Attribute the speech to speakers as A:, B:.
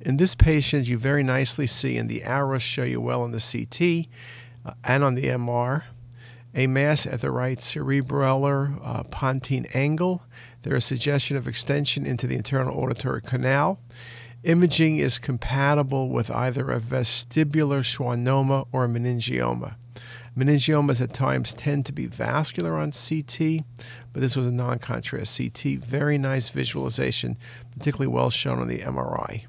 A: In this patient, you very nicely see, and the arrows show you well on the CT uh, and on the MR, a mass at the right cerebellar uh, pontine angle. There is suggestion of extension into the internal auditory canal. Imaging is compatible with either a vestibular schwannoma or a meningioma. Meningiomas at times tend to be vascular on CT, but this was a non contrast CT. Very nice visualization, particularly well shown on the MRI.